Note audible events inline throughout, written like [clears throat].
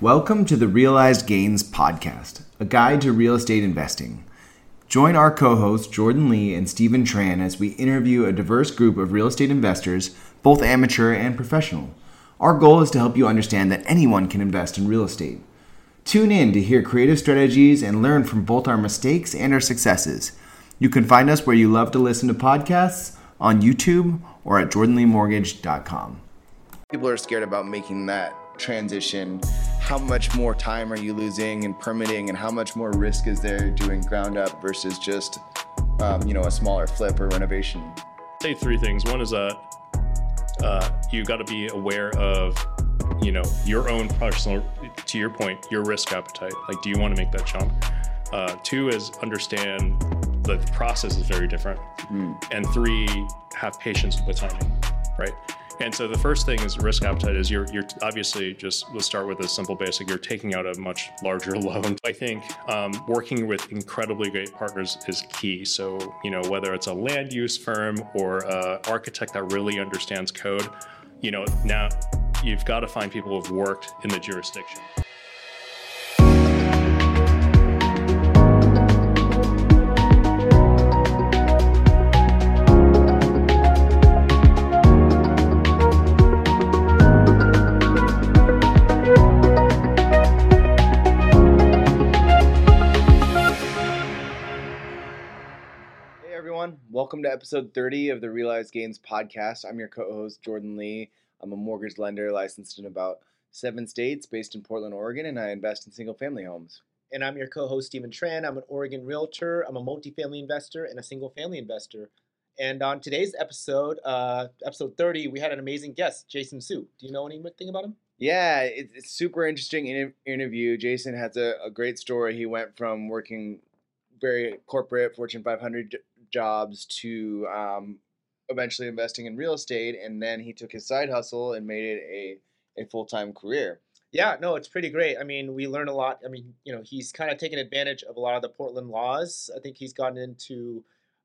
Welcome to the Realized Gains Podcast, a guide to real estate investing. Join our co hosts, Jordan Lee and Steven Tran, as we interview a diverse group of real estate investors, both amateur and professional. Our goal is to help you understand that anyone can invest in real estate. Tune in to hear creative strategies and learn from both our mistakes and our successes. You can find us where you love to listen to podcasts on YouTube or at jordanleemortgage.com. People are scared about making that transition. How much more time are you losing in permitting, and how much more risk is there doing ground up versus just, um, you know, a smaller flip or renovation? Say three things. One is that uh, you got to be aware of, you know, your own personal. To your point, your risk appetite. Like, do you want to make that jump? Uh, two is understand the process is very different, mm. and three, have patience with the timing, right? And so the first thing is risk appetite is you're you're obviously just let's start with a simple basic. You're taking out a much larger [laughs] loan. I think um, working with incredibly great partners is key. So you know whether it's a land use firm or an architect that really understands code, you know now you've got to find people who've worked in the jurisdiction. Welcome to episode 30 of the Realized Gains podcast. I'm your co host, Jordan Lee. I'm a mortgage lender licensed in about seven states based in Portland, Oregon, and I invest in single family homes. And I'm your co host, Steven Tran. I'm an Oregon realtor, I'm a multifamily investor, and a single family investor. And on today's episode, uh, episode 30, we had an amazing guest, Jason Hsu. Do you know anything about him? Yeah, it's super interesting in- interview. Jason has a, a great story. He went from working very corporate Fortune 500 jobs to um, eventually investing in real estate, and then he took his side hustle and made it a, a full time career. Yeah, no, it's pretty great. I mean, we learn a lot. I mean, you know, he's kind of taken advantage of a lot of the Portland laws. I think he's gotten into,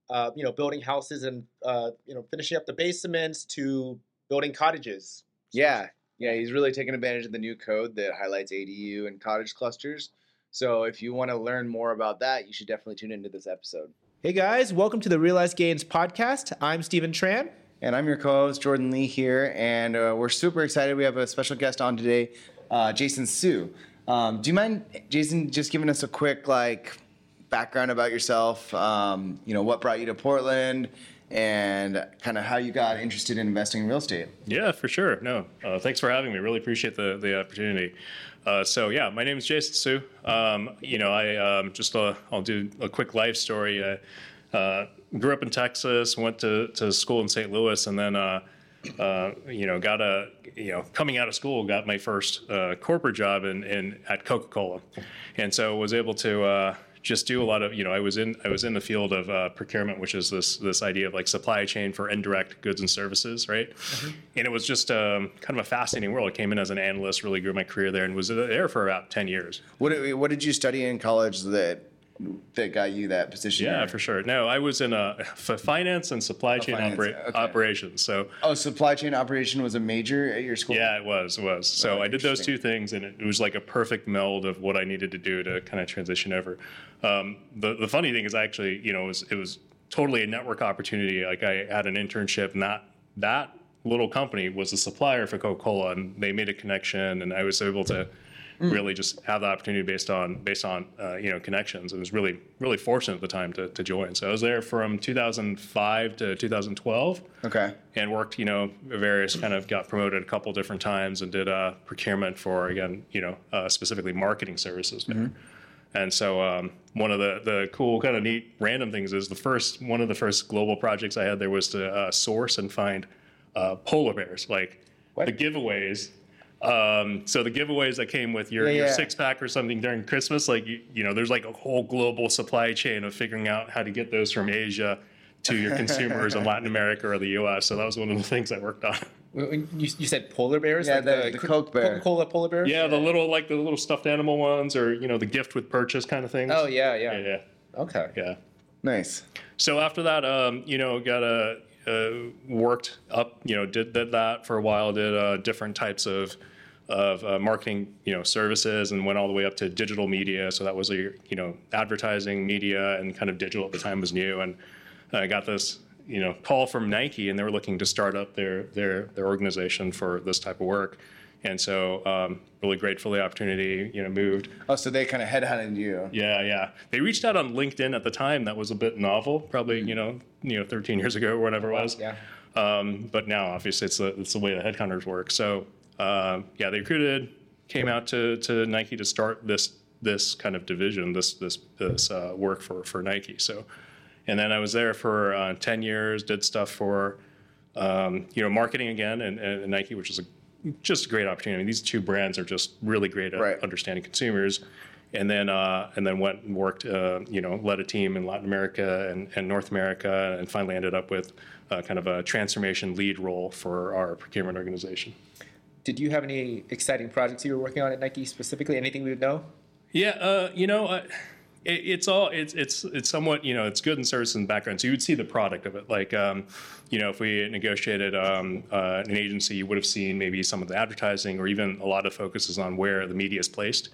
uh, you know, building houses and uh, you know finishing up the basements to building cottages. Yeah, yeah, he's really taken advantage of the new code that highlights ADU and cottage clusters. So if you want to learn more about that, you should definitely tune into this episode. Hey guys, welcome to the Realized Gains podcast. I'm Steven Tran. And I'm your co host, Jordan Lee, here. And uh, we're super excited. We have a special guest on today, uh, Jason Hsu. Um, do you mind, Jason, just giving us a quick like background about yourself? Um, you know, what brought you to Portland and kind of how you got interested in investing in real estate? Yeah, for sure. No, uh, thanks for having me. Really appreciate the, the opportunity. Uh, so yeah, my name is Jason Hsu. Um, you know, I um, just uh, I'll do a quick life story. I uh, grew up in Texas, went to, to school in St. Louis, and then uh, uh, you know got a you know coming out of school got my first corporate job in, in at Coca Cola, and so was able to just do a lot of you know I was in I was in the field of uh, procurement, which is this this idea of like supply chain for indirect goods and services, right? Mm-hmm. And it was just um, kind of a fascinating world. I came in as an analyst, really grew my career there, and was there for about ten years. What what did you study in college that that got you that position? Yeah, for sure. No, I was in a [laughs] finance and supply chain opera- okay. operations. So oh, supply chain operation was a major at your school. Yeah, it was. It was. So oh, I did those two things, and it, was like a perfect meld of what I needed to do to kind of transition over. Um, the the funny thing is, I actually, you know, it was, it was totally a network opportunity. Like I had an internship, not that little company was a supplier for Coca Cola, and they made a connection, and I was able to mm. really just have the opportunity based on based on uh, you know connections. It was really really fortunate at the time to, to join. So I was there from 2005 to 2012. Okay. And worked you know various kind of got promoted a couple different times and did uh, procurement for again you know uh, specifically marketing services there. Mm-hmm. And so um, one of the, the cool kind of neat random things is the first one of the first global projects I had there was to uh, source and find uh, polar bears like what? the giveaways um, so the giveaways that came with your, yeah, your yeah. six pack or something during Christmas, like you, you, know, there's like a whole global supply chain of figuring out how to get those from Asia to your consumers in [laughs] Latin America or the U.S. So that was one of the things I worked on. You, you said polar bears, yeah, like the, the, the Coke bear, Coca-Cola polar bears. Yeah, the little like the little stuffed animal ones, or you know, the gift with purchase kind of things. Oh yeah, yeah, yeah. yeah. Okay. Yeah. Nice. So after that, um, you know, got a uh, worked up, you know, did, did that for a while, did uh, different types of of uh, marketing, you know, services, and went all the way up to digital media. So that was a you know advertising, media, and kind of digital at the time was new. And I got this you know call from Nike, and they were looking to start up their their their organization for this type of work. And so, um, really grateful the opportunity. You know, moved. Oh, so they kind of headhunted you. Yeah, yeah. They reached out on LinkedIn at the time. That was a bit novel, probably you know, you know, 13 years ago or whatever it was. Yeah. Um, but now, obviously, it's the it's the way the headhunters work. So, um, yeah, they recruited, came out to to Nike to start this this kind of division, this this this uh, work for for Nike. So, and then I was there for uh, 10 years, did stuff for um, you know marketing again and, and Nike, which is a just a great opportunity. I mean, these two brands are just really great at Right. understanding consumers. And then, uh, and then went and worked, uh, you know, led a team in Latin America and, and North America, and finally ended up with uh, kind of a transformation lead role for our procurement organization. Did you have any exciting projects you were working on at Nike specifically? Anything we would know? Yeah, uh, you know, uh, it, it's all it's it's it's somewhat you know it's good in service and background. So you would see the product of it. Like um, you know, if we negotiated um, uh, an agency, you would have seen maybe some of the advertising or even a lot of focuses on where the media is placed.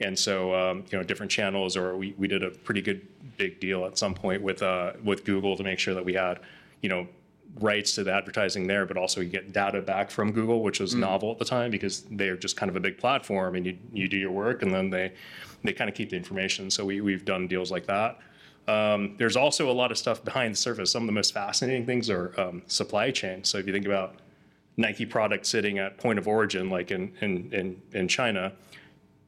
And so um, you know, different channels, or we, we did a pretty good big deal at some point with uh, with Google to make sure that we had you know rights to the advertising there, but also you get data back from Google, which was novel at the time because they're just kind of a big platform and you, you do your work and then they, they kind of keep the information. So we, we've done deals like that. Um, there's also a lot of stuff behind the surface. Some of the most fascinating things are um, supply chain. So if you think about Nike product sitting at point of origin, like in, in, in, in China,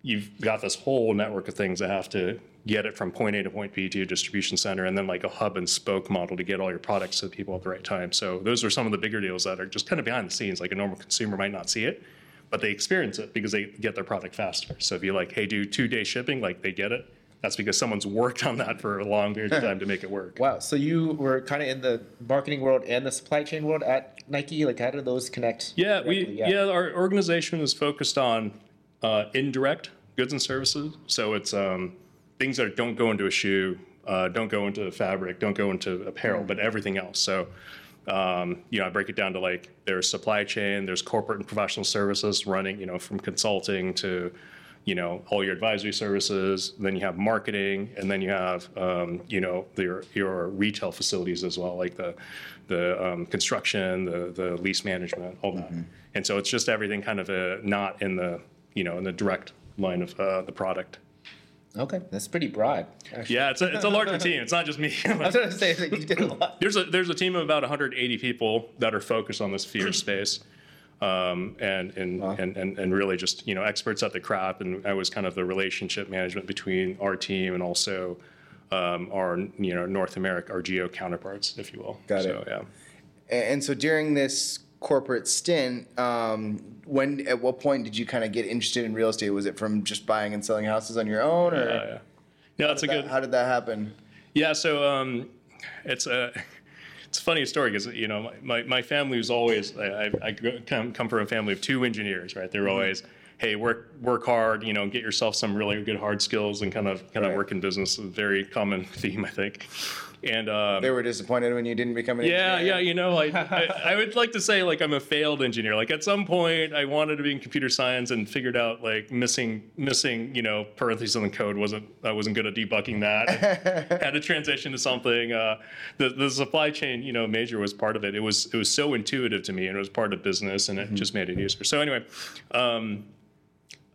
you've got this whole network of things that have to get it from point A to point B to a distribution center, and then like a hub and spoke model to get all your products to the people at the right time. So those are some of the bigger deals that are just kind of behind the scenes. Like a normal consumer might not see it, but they experience it because they get their product faster. So if you like, hey, do two day shipping, like they get it. That's because someone's worked on that for a long period of time to make it work. Wow. So you were kind of in the marketing world and the supply chain world at Nike. Like, how do those connect? Yeah, we directly? yeah. our organization is focused on uh, indirect goods and services. So it's um, things that don't go into a shoe, uh, don't go into fabric, don't go into apparel, but everything else. So um, you know, I break it down to like there's supply chain, there's corporate and professional services running, you know, from consulting to you know all your advisory services. Then you have marketing, and then you have um, you know your your retail facilities as well, like the the um, construction, the the lease management, all that. And so it's just everything kind of uh not in the you know in the direct line of uh, the product. Okay, that's pretty broad. Actually. Yeah, it's a, it's a larger team. It's not just me. [laughs] I was going to say that you did a lot. there's a there's a team of about 180 people that are focused on this fear space, um, and and, and and and really just you know experts at the craft. And I was kind of the relationship management between our team and also um, our you know North America, our geo counterparts, if you will. Got so, it. Yeah. And so during this corporate stint, um, when at what point did you kind of get interested in real estate? Was it from just buying and selling houses on your own, or Yeah, yeah. Yeah, that's a that- good. how did that happen? Yeah, so um, it's a it's a funny story because you know my, my, family was always I, I, come come from a family of two engineers, right? They're always hey work work hard, you know, get yourself some really good hard skills and kind of kind Right. of work in business. is a very common [laughs] theme, I think. And um, They were disappointed when you didn't become an yeah, engineer. yeah, yeah. you know, I, I [laughs] I would like to say like I'm a failed engineer. Like at some point, I wanted to be in computer science and figured out like missing missing you know parentheses in the code wasn't I wasn't good at debugging that. [laughs] Had to transition to something. Uh, the the supply chain you know major was part of it. It was it was so intuitive to me and it was part of business and it just made it easier. So anyway. Um,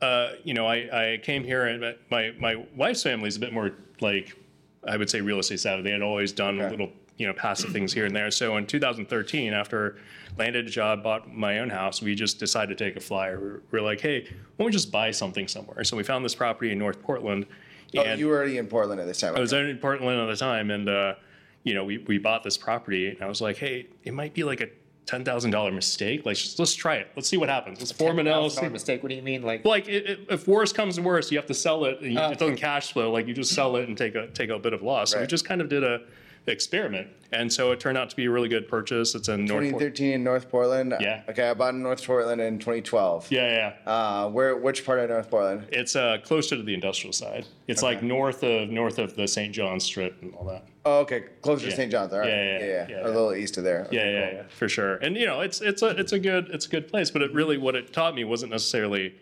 uh, you know, I, I came here and my, my wife's family is a bit more like, I would say real estate savvy. They had always done Okay. little, you know, passive things here and there. So in 2013, after landed a job, bought my own house, we just decided to take a flyer. We're, we're like, hey, why don't we just buy something somewhere? So we found this property in North Portland. Oh, you were already in Portland at this time. I was okay. in Portland at the time, and uh, you know, we, we bought this property, and I was like, hey, it might be like a ten thousand dollar mistake. Like, just, let's try it. Let's see what happens. Let's form an $10,000 LLC. mistake. What do you mean? Like, Like, i i if worse comes to worse, you have to sell it. and you- Oh, it doesn't cash flow. Like, you just sell it and take a take a bit of loss. So we just kind of did a experiment. And so it turned out to be a really good purchase. It's in North. Port- 2013 in North Portland. Yeah. Okay, I bought in North Portland in 2012. Yeah, yeah. Uh, where? Which part of North Portland? It's uh, closer to the industrial side. It's like north of north of the St. John Strip and all that. Oh, okay, closer to St. John's. All right. Yeah, yeah, yeah, yeah, yeah. a little east of there. Yeah, Okay, yeah, cool. yeah, for sure. And you know, it's it's a it's a good it's a good place. But it really what it taught me wasn't necessarily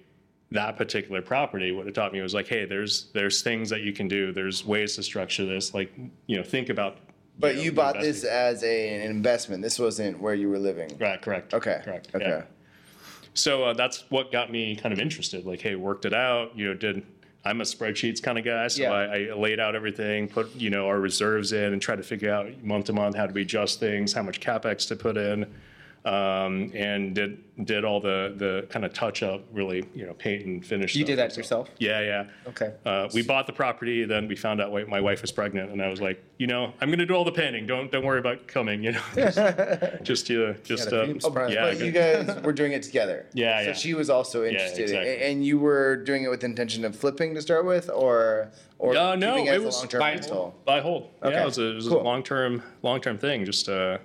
that particular property. What it taught me was like, hey, there's there's things that you can do. There's ways to structure this. Like you know, think about. But know, you bought this as a, an investment. This wasn't where you were living. Right. Correct. Okay. Correct. Okay. Yeah. So uh, that's what got me kind of interested. Like, hey, worked it out. You know, did I'm a spreadsheets kind of guy, so Yeah. I, I laid out everything, put you know our reserves in, and try to figure out month to month how do we adjust things, how much capex to put in, um, and did did all the the kind of touch up, really, you know, paint and finish. You did that myself. yourself? Yeah, yeah. Okay. Uh, we bought the property, then we found out my wife was pregnant, and I was like, you know, I'm going to do all the painting. Don't don't worry about coming. You know, [laughs] just just uh, just uh, Oh, yeah, but you guys were doing it together. Yeah, [laughs] yeah. So yeah. she was also interested, exactly. And you were doing it with the intention of flipping to start with, or or Uh, no, it a was buy. Buy hold. Okay, Yeah, it was a, it was cool. a long term long term thing. Just uh,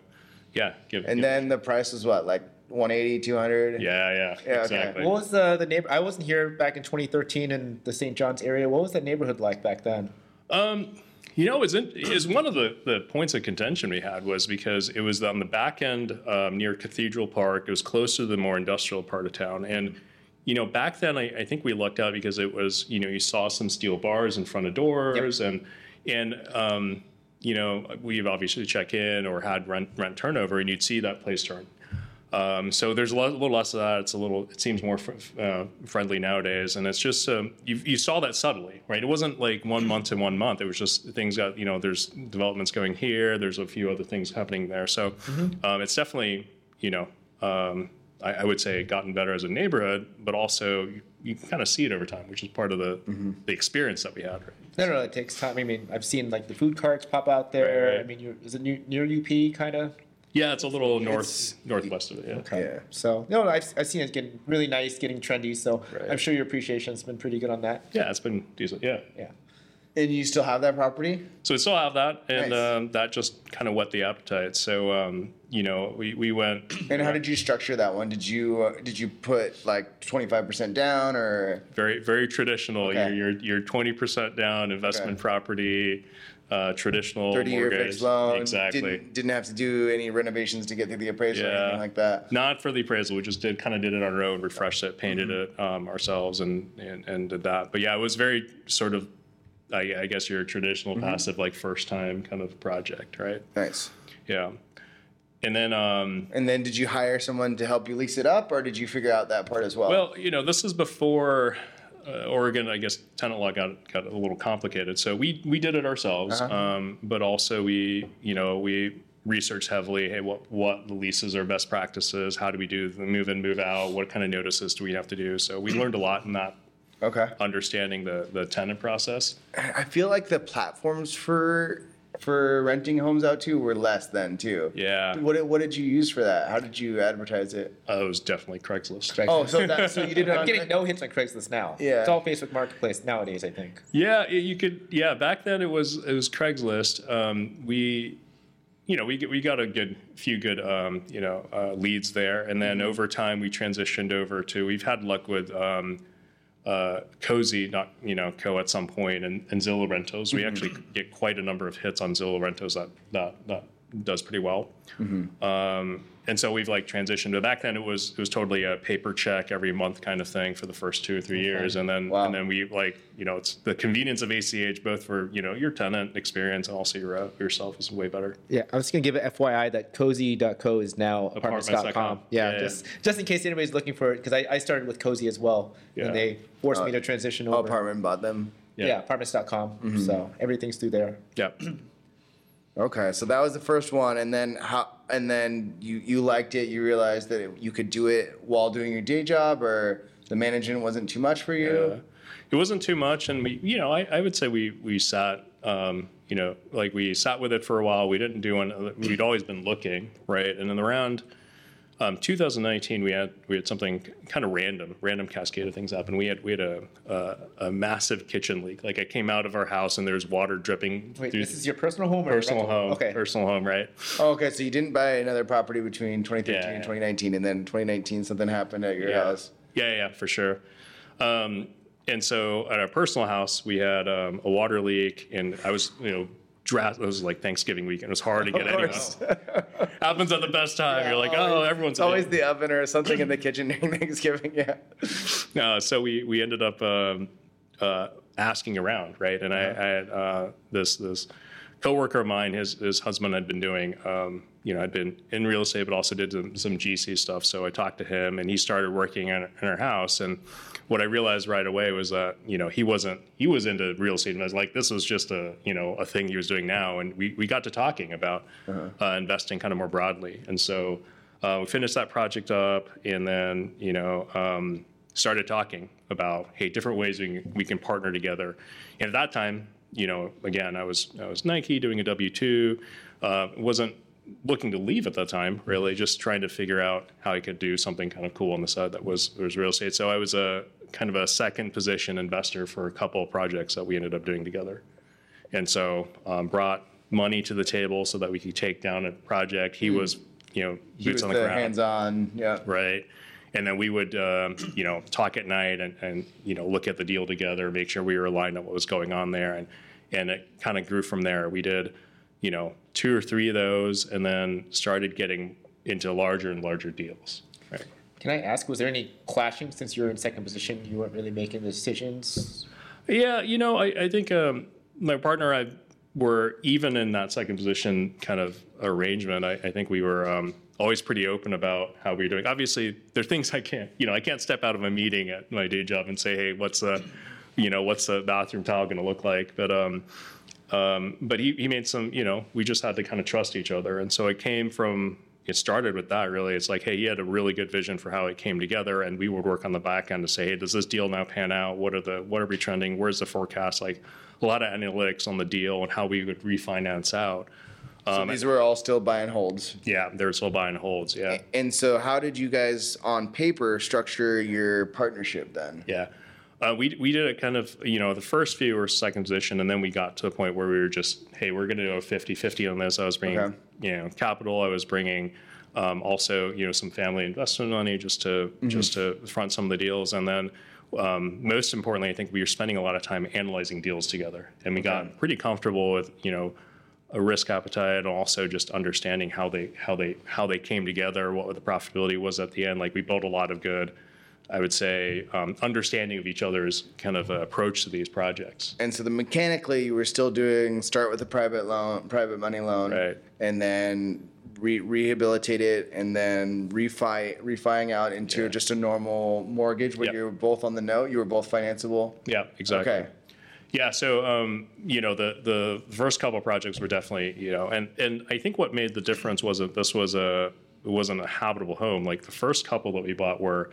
yeah, give. And give- then the price was what, like 180, 200? yeah, yeah, Yeah, okay. exactly. What was the the neighbor? I wasn't here back in 2013 in the St. John's area. What was that neighborhood like back then? Um, you know, is is one of the, the points of contention we had was because it was on the back end um, near Cathedral Park. It was close to the more industrial part of town, and you know, back then I, I think we lucked out because it was you know you saw some steel bars in front of doors and and um, you know we've obviously check in or had rent rent turnover, and you'd see that place turn. Um, so there's a little less of that. It's a little. It seems more fr- uh, friendly nowadays, and it's just um, you, you saw that subtly, right? It wasn't like one month to one month. It was just things got you know. There's developments going here. There's a few other things happening there. So um, it's definitely you know. Um, I, I would say gotten better as a neighborhood, but also you, you kind of see it over time, which is part of the the experience that we had. Right? No, no, it takes time. I mean, I've seen like the food carts pop out there. Right, right. I mean, you're, is it near, near UP kind of? Yeah, it's a little north It's- northwest of it. Yeah. Okay. Yeah. So no, I've, I've seen it getting really nice, getting trendy. So Right. I'm sure your appreciation's been pretty good on that. Yeah, it's been decent. Yeah. Yeah. And you still have that property? So we still have that, and Nice. um, that just kind of whet the appetite. So um, you know, we, we went [clears throat] And how did you structure that one? Did you uh, did you put like 25% down or very very traditional. Okay. You're you're twenty percent down investment Okay. property, uh, traditional 30 year fixed loan? Exactly. Didn't, didn't have to do any renovations to get through the appraisal or anything like that. Not for the appraisal. We just did kind of did it on our own, refreshed it, painted Mm-hmm. it um, ourselves, and, and and did that. But yeah, it was very sort of, I, I guess your traditional Mm-hmm. passive like first time kind of project, right? Nice. Yeah. And then um, And then did you hire someone to help you lease it up or did you figure out that part as well? Well, you know, this is before uh, Oregon. I guess tenant law got got a little complicated. So we we did it ourselves, Uh-huh. um, but also we you know we researched heavily. Hey, what what the leases are best practices? How do we do the move in, move out? What kind of notices do we have to do? So we learned a lot in that okay. understanding the the tenant process. I feel like the platforms for for renting homes out to were less then too. Yeah, What did, what did you use for that? How did you advertise it? uh, it was definitely Craigslist. Oh, so that so you did [laughs] I'm getting no hits on Craigslist now. Yeah. It's all Facebook Marketplace nowadays, I think. Yeah, you could. Yeah, back then it was it was Craigslist. Um, we, you know, we we got a good few good um, you know uh, leads there, and then over time we transitioned over to. We've had luck with um, uh, Cozy, not you know Co at some point, and, and Zillow Rentals. We actually get quite a number of hits on Zillow Rentals that that that does pretty well. Um, and so we've like transitioned. But back then it was it was totally a paper check every month kind of thing for the first two or three years, and then Wow. and then we like you know it's the convenience of ACH both for you know your tenant experience and also your uh, yourself is way better. Yeah, I was just gonna give it FYI that cozy.co is now apartments.com. Apartments.com. Yeah, Yeah, yeah. just just in case anybody's looking for it, because I, I started with Cozy as well, Yeah. and they forced Uh, me to transition Oh, over. apartment bought them. Yeah, Yeah. apartments.com. So everything's through there. Yeah. Okay, so that was the first one, and then how? And then you you liked it. You realized that it, you could do it while doing your day job, or the management wasn't too much for you. It wasn't too much, and we, you know, I, I would say we we sat, um, you know, like we sat with it for a while. We didn't do one. We'd always been looking, right? And then around um, 2019 we had we had something kind of random, random cascade of things happen. We had we had a, a a massive kitchen leak. Like I came out of our house and there's water dripping. Wait, through this is your personal home or personal rental? home. Okay. Personal home, right? Oh, okay, so you didn't buy another property between 2013 Yeah. and 2019, and then 2019 something happened at your Yeah. house. Yeah, yeah, for sure. Um, and so at our personal house, we had um, a water leak, and I was, you know, dra- it was like Thanksgiving weekend. It was hard to get anyone. course. [laughs] Happens at the best time. You're like, oh, everyone's It's always the oven or something in the kitchen during [laughs] Thanksgiving. Yeah. [laughs] Uh, so we we ended up um, uh, asking around, right? And I, I had uh, this this coworker of mine, his his husband had been doing, um, you know, I'd been in real estate, but also did some, some GC stuff. So I talked to him, and he started working in, in our house. And what I realized right away was that you know he wasn't he was into real estate, and I was like, this was just a you know a thing he was doing now. And we we got to talking about uh, investing kind of more broadly, and so. Uh, we finished that project up, and then you know um, started talking about hey different ways we can, we can partner together. And at that time, you know, again, I was I was Nike doing a W two, uh, wasn't looking to leave at that time really, just trying to figure out how I could do something kind of cool on the side that was was real estate. So I was a kind of a second position investor for a couple of projects that we ended up doing together and so um, brought money to the table so that we could take down a project. He was, you know, He was boots on the, the ground, hands-on. Yeah. right? And then we would, um, you know, talk at night and, and you know look at the deal together, make sure we were aligned on what was going on there, and and it kind of grew from there. We did, you know, two or three of those, and then started getting into larger and larger deals. Can I ask, was there any clashing since you were in second position? You weren't really making the decisions. Yeah, you know, I, I think um, my partner and I were even in that second position kind of arrangement. I, I think we were um, always pretty open about how we were doing. Obviously, there are things I can't, you know, I can't step out of a meeting at my day job and say, hey, what's the, you know, what's the bathroom tile going to look like? But um, um, but he, he made some, you know, we just had to kind of trust each other. And so it came from, it started with that really. It's like, hey, he had a really good vision for how it came together. And we would work on the back end to say, hey, does this deal now pan out? What are the, what are we trending? Where's the forecast? Like a lot of analytics on the deal and how we would refinance out. So um, these were all still buy and holds. Yeah, they're still buying holds. Yeah. And so, how did you guys, on paper, structure your partnership then? Yeah. Uh, we, we did it kind of, you know, the first few were second position, and then we got to a point where we were just, hey, we're going to do a 50 50 on this. I was bringing, Okay. you know, capital. I was bringing um, also, you know, some family investment money just to just to front some of the deals. And then um, most importantly, I think we were spending a lot of time analyzing deals together. And we got pretty comfortable with, you know, a risk appetite and also just understanding how they how they how they came together, what the profitability was at the end. Like we built a lot of good, I would say, um, understanding of each other's kind of uh, approach to these projects. And so, the mechanically, you were still doing start with a private loan, private money loan, Right. and then re- rehabilitate it, and then refi refiing out into Yeah. just a normal mortgage where Yep. you were both on the note, you were both financeable. Yeah, exactly. Okay. Yeah, so um, you know the the first couple projects were definitely you know, and and I think what made the difference wasn't this was a it wasn't a habitable home. Like the first couple that we bought were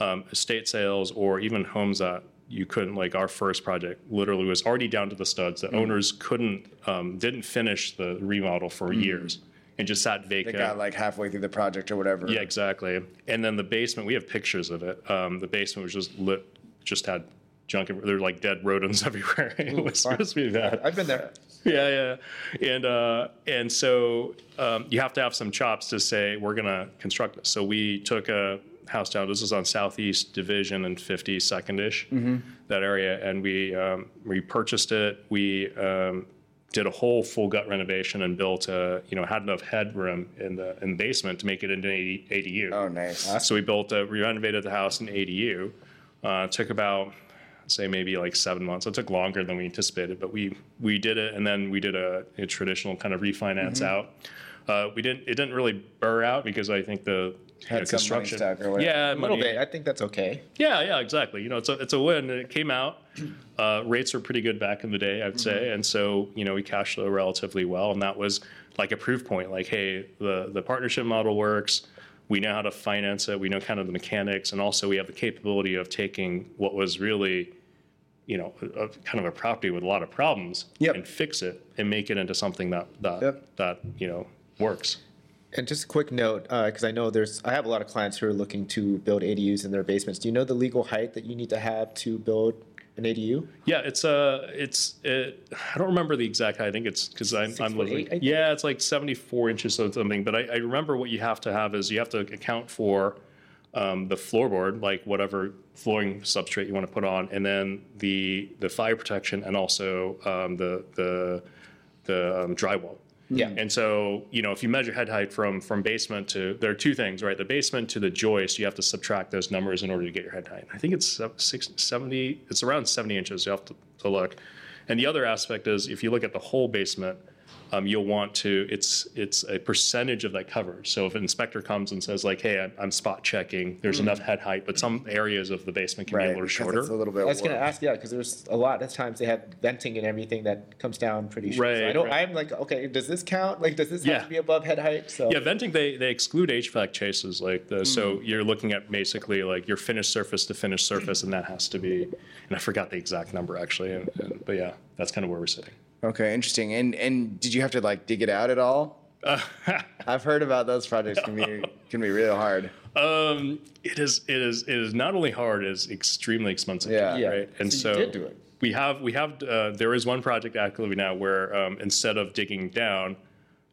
um, estate sales or even homes that you couldn't like our first project literally was already down to the studs. The Mm-hmm. owners couldn't um, didn't finish the remodel for years and just sat Mm-hmm. They vacant. got like halfway through the project or whatever. Yeah, exactly. And then the basement, we have pictures of it. Um, the basement was just lit, just had junk. There were like dead rodents [laughs] everywhere. it was fun. supposed to be bad. I've been there. Yeah, yeah. And uh, and so um, you have to have some chops to say we're gonna construct this. So we took a house down. This is on Southeast Division and 52nd ish, that area, and we um, we purchased it. We um, did a whole full gut renovation and built a you know had enough headroom in the in the basement to make it into an ADU. Oh, nice. So we built a, we renovated the house in ADU. Uh, it took about, say maybe like seven months. It took longer than we anticipated, but we we did it, and then we did a, a traditional kind of refinance Mm-hmm. out. Uh, we didn't. It didn't really burr out because I think the you Had know, some money construction. stuck or whatever. Yeah, A little money- bit. I think that's okay. yeah, yeah, exactly. You know, it's a it's a win. It came out. [clears throat] Uh, rates were pretty good back in the day, I'd say, and so you know we cash flow relatively well, and that was like a proof point. Like, hey, the the partnership model works. We know how to finance it. We know kind of the mechanics, and also we have the capability of taking what was really, you know, a, a kind of a property with a lot of problems Yep. and fix it and make it into something that that Yep. that you know works. And just a quick note, because I know there's, I have a lot of clients who are looking to build ADUs in their basements. Do you know the legal height that you need to have to build an ADU? Yeah, it's uh it's it, I don't remember the exact height. I think it's because I'm, Six I'm eight, Yeah, it's like 74 inches or something. But I, I remember what you have to have is you have to account for um, the floorboard, like whatever flooring substrate you want to put on, and then the the fire protection and also um, the the the um, drywall. Yeah. Mm. And so, you know, if you measure head height from from basement to there are two things, right? The basement to the joist, you have to subtract those numbers in order to get your head height. I think it's six, 70, it's around 70 inches. You have to, to look. And the other aspect is if you look at the whole basement, um, you'll want to, it's it's a percentage of that coverage. So if an inspector comes and says like, hey, I'm, I'm spot checking, there's enough head height, but some areas of the basement can be a little shorter. It's a little bit. I was going to warm. ask, yeah, because there's a lot of times they have venting and everything that comes down pretty short. so I Right, don't, right. I'm like, okay, does this count? Like, does this Yeah. have to be above head height? So Yeah, venting they they exclude HVAC chases like the, so Mm. you're looking at basically like your finished surface to finished surface, and that has to be. And I forgot the exact number actually, and, and, but yeah, that's kind of where we're sitting. Okay, interesting. And and did you have to like dig it out at all? [laughs] I've heard about those projects can be can be really hard. Um, it is it is it is not only hard, it's extremely expensive. Yeah. to Yeah. right. And So so, you did do it. we have we have uh, there is one project actively now where um, instead of digging down,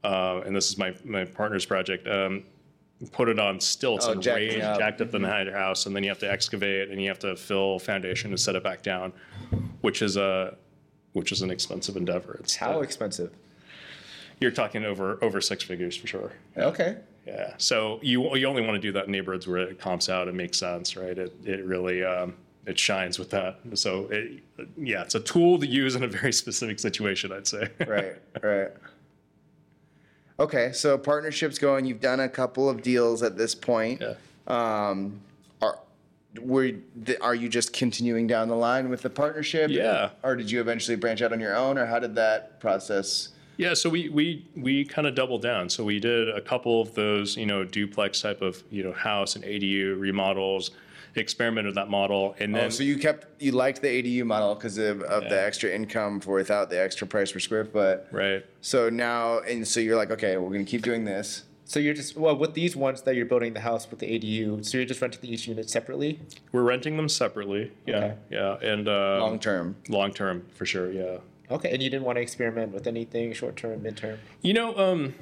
uh, and this is my my partner's project. Um, Put it on stilts Oh, and jacking raised, up. jacked up the entire house, and then you have to excavate and you have to fill foundation and set it back down, which is a which is an expensive endeavor. It's how uh, expensive? you're talking over over six figures for sure. Okay. Yeah. So you you only want to do that in neighborhoods where it comps out and makes sense, right? It it really um, it shines with that. So it, yeah, it's a tool to use in a very [laughs] specific situation, I'd say. [laughs] Right, right. Okay, so partnerships going. You've done a couple of deals at this point. Yeah. Um, were are you just continuing down the line with the partnership? Yeah. Or did you eventually branch out on your own, or how did that process? Yeah, so we we we kind of doubled down. So we did a couple of those, you know, duplex type of you know house and ADU remodels, experimented with that model, and then Oh, so you kept you liked the ADU model because of, of the extra income for without the extra price per square foot. right. So now, and so you're like, okay, we're gonna keep doing this. So you're just, well, with these ones that you're building the house with the ADU, so you're just renting each unit separately? We're renting them separately. Yeah, Okay. yeah, and uh, Long term. long term for sure. Yeah. Okay. And you didn't want to experiment with anything short term, mid term? You know, um,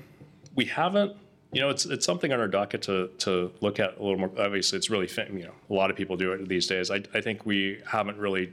we haven't. You know, it's it's something on our docket to to look at a little more. Obviously, it's really you know a lot of people do it these days. I I think we haven't really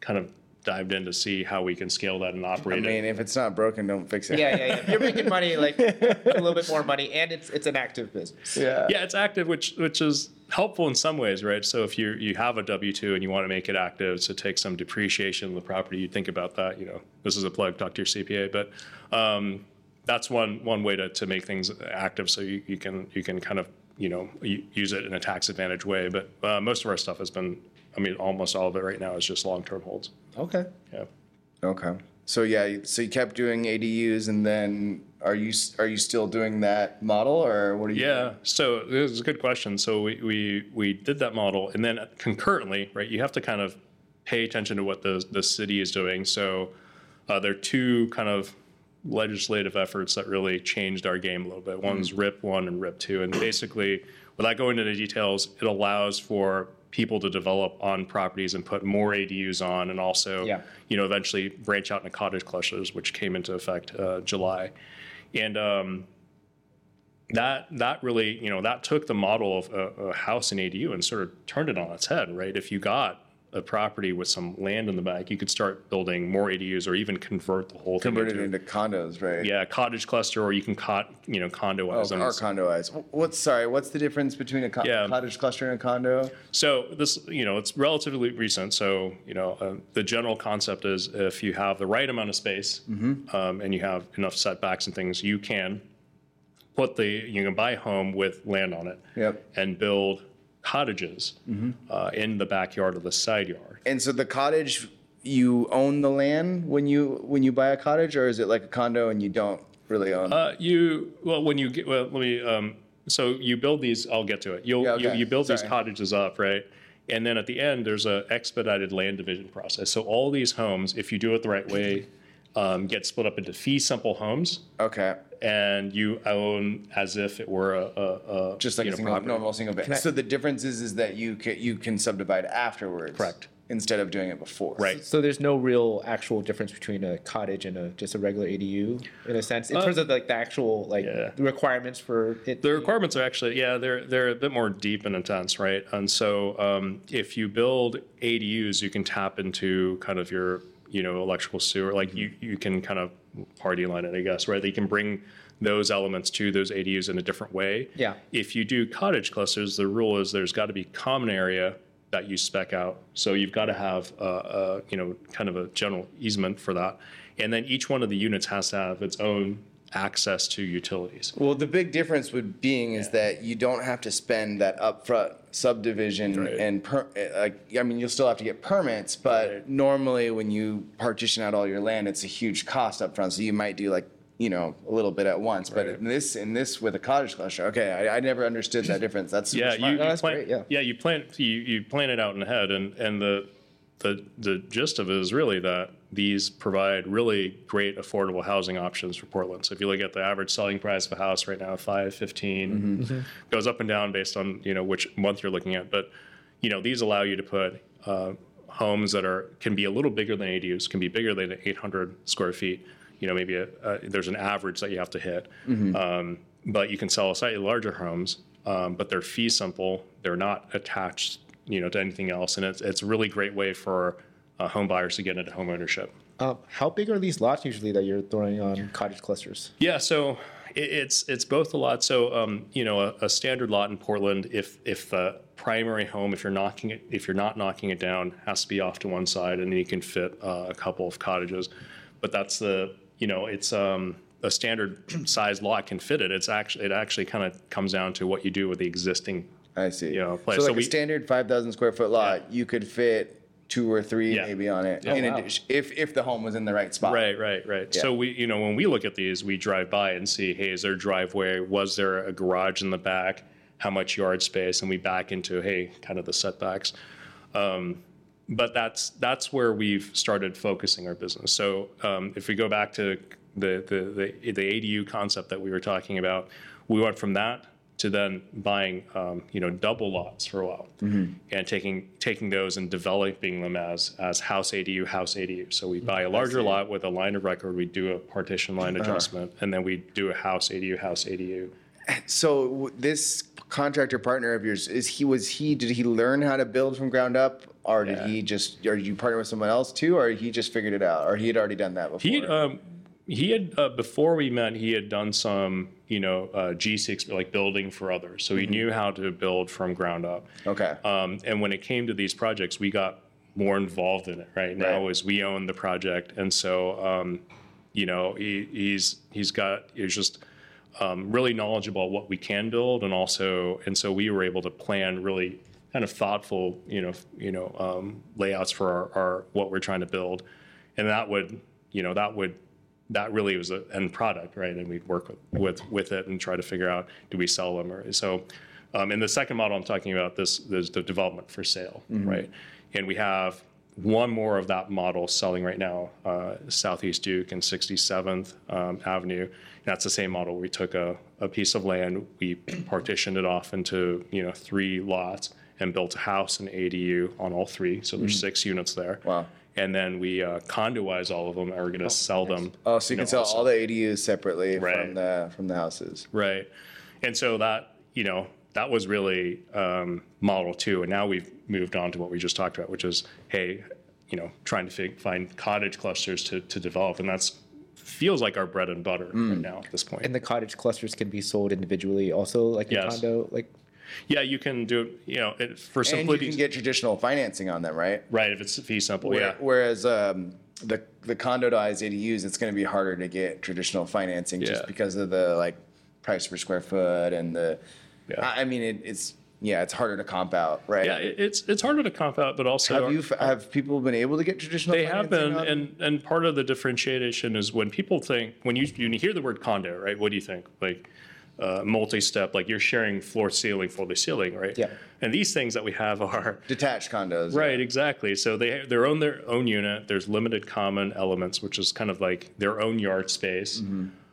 kind of dived in to see how we can scale that and operate. it. I operate mean, it. if it's not broken, don't fix it. Yeah, yeah, yeah. You're making money, like [laughs] a little bit more money, and it's it's an active business. Yeah. Yeah, it's active, which which is helpful in some ways, right? So if you you have a W two and you want to make it active to take some depreciation of the property, you think about that. You know, this is a plug. Talk to your CPA, but um, that's one one way to, to make things active, so you, you can you can kind of you know use it in a tax advantage way. But uh, most of our stuff has been, I mean, almost all of it right now is just long term holds. Okay. Yeah. Okay. So yeah, so you kept doing ADUs, and then are you are you still doing that model, or what are you? Yeah, so this is a good question. So we, we we did that model, and then concurrently, right? You have to kind of pay attention to what the the city is doing. So uh, there are two kind of legislative efforts that really changed our game a little bit. One's RIP one and RIP two, and basically, without going into the details, it allows for people to develop on properties and put more ADUs on, and also, Yeah. you know, eventually branch out into cottage clusters, which came into effect uh, July, and um, that that really you know that took the model of a, a house and ADU and sort of turned it on its head, right? If you got a property with some land in the back, you could start building more ADUs or even convert the whole Convert it thing into condos, right? yeah cottage cluster, or you can cot you know condo Oh, or condoize. What's sorry? What's the difference between a co- Yeah. cottage cluster and a condo? So this, you know, it's relatively recent. So you know, uh, the general concept is if you have the right amount of space um, and you have enough setbacks and things, you can put the you can buy a home with land on it Yep. and build cottages uh, in the backyard or the side yard. And so the cottage, you own the land when you when you buy a cottage, or is it like a condo and you don't really own? Uh, you well when you get well let me um, so you build these I'll get to it you'll Yeah, okay. you build these cottages up right and then at the end there's a expedited land division process so all these homes if you do it the right way um, get split up into fee simple homes, Okay. and you own as if it were a, a, a Just like you a know, single, property. normal single family. I- So the difference is, is that you can, you can subdivide afterwards. Correct. Instead of doing it before. Right. So there's no real actual difference between a cottage and a just a regular ADU in a sense in Uh, terms of like the actual like yeah. the requirements for it. The requirements are actually, yeah, they're they're a bit more deep and intense, right? And so, um, if you build ADUs, you can tap into kind of your, you know, electrical sewer. Like you you can kind of party line it, I guess, right? You can bring those elements to those ADUs in a different way. Yeah. If you do cottage clusters, the rule is there's got to be common area that you spec out. So you've got to have, a, uh, you know, kind of a general easement for that, and then each one of the units has to have its own access to utilities. Well, the big difference would being is that you don't have to spend that upfront subdivision Right. and per, uh, like I mean you'll still have to get permits, but Right. normally when you partition out all your land, it's a huge cost upfront. So you might do like you know a little bit at once, but Right. in this in this with a cottage cluster, okay, I, I never understood that difference. That's Yeah, you, you that's plan, great, yeah. you plan you, you plan it out in the head, and and the the the gist of it is really that these provide really great affordable housing options for Portland. So if you look at the average selling price of a house right now, five Mm-hmm. goes up and down based on you know which month you're looking at, but you know these allow you to put uh, homes that are can be a little bigger than ADUs, can be bigger than 800 square feet. You know, maybe a, a, there's an average that you have to hit, um, but you can sell slightly larger homes. Um, but they're fee simple. They're not attached, you know, to anything else, and it's it's a really great way for uh, home buyers to get into home ownership. Um, how big are these lots usually that you're throwing on cottage clusters? Yeah, so it, it's it's both a lot. So um, you know, a, a standard lot in Portland, if if the primary home, if you're knocking it, if you're not knocking it down, has to be off to one side, and then you can fit uh, a couple of cottages. But that's the you know, it's um, a standard [clears throat] size lot can fit it. It's actually it actually kind of comes down to what you do with the existing. I see. you know, so place. like So a standard five thousand square foot lot, you could fit two or three Yeah. maybe on it. Yeah. in Oh, wow. addition, if if the home was in the right spot. Right, right, right. So we, you know, when we look at these, we drive by and see, hey, is there a driveway? Was there a garage in the back? How much yard space? And we back into, hey, kind of the setbacks. Um, but that's that's where we've started focusing our business. So um, if we go back to the, the the the ADU concept that we were talking about, we went from that to then buying um, you know double lots for a while and taking taking those and developing them as as house ADU house ADU. So we buy a larger lot with a line of record. We do a partition line adjustment, and then we do a house ADU house ADU. So this contractor partner of yours is he was he did he learn how to build from ground up or did Yeah. he just or did you partner with someone else too or he just figured it out or he had already done that before? He um, he had uh, before we met, he had done some you know uh, GC like building for others, so he knew how to build from ground up. okay. Um, and when it came to these projects, we got more involved in it. Right now, Right. is we own the project, and so um, you know he, he's he's got he's just um, really knowledgeable what we can build, and also and so we were able to plan really kind of thoughtful you know you know um, layouts for our, our what we're trying to build, and that would you know that would that really was an end product, right? And we'd work with, with, with it and try to figure out do we sell them or so. Um, and the second model I'm talking about this there's the development for sale, right? And we have one more of that model selling right now, uh, Southeast Duke and 67th um, Avenue. And that's the same model. We took a, a piece of land, we partitioned it off into you know three lots, and built a house and ADU on all three. So there's six units there. Wow. And then we uh, condoize all of them, and we're going to sell them. oh, so you know, can sell also. all the ADUs separately Right. from the from the houses. Right. And so that, you know, that was really um, model two. And now we've moved on to what we just talked about, which is, hey, you know, trying to fig- find cottage clusters to, to develop. And that's feels like our bread and butter Mm. right now at this point. And the cottage clusters can be sold individually, also like Yes. a condo. Like yeah, you can do, you know, it, for And you can get traditional financing on them, right? right, if it's fee simple, Where- yeah. Whereas um, the the condodized ADUs, it's going to be harder to get traditional financing just because of the like price per square foot and the. Yeah. I I mean, it, it's yeah, it's harder to comp out, right? Yeah, it's it's harder to comp out, but also Have you have people been able to get traditional? They have been, on- and and part of the differentiation is when people think when you when you hear the word condo, right? What do you think? Like uh, multi-step, like you're sharing floor ceiling, floor to ceiling, right? Yeah. And these things that we have are [laughs] Detached condos. Right, exactly. So they they own their own unit. There's limited common elements, which is kind of like their own yard space.